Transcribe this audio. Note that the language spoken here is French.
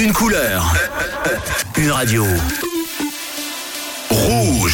Une couleur. Une radio.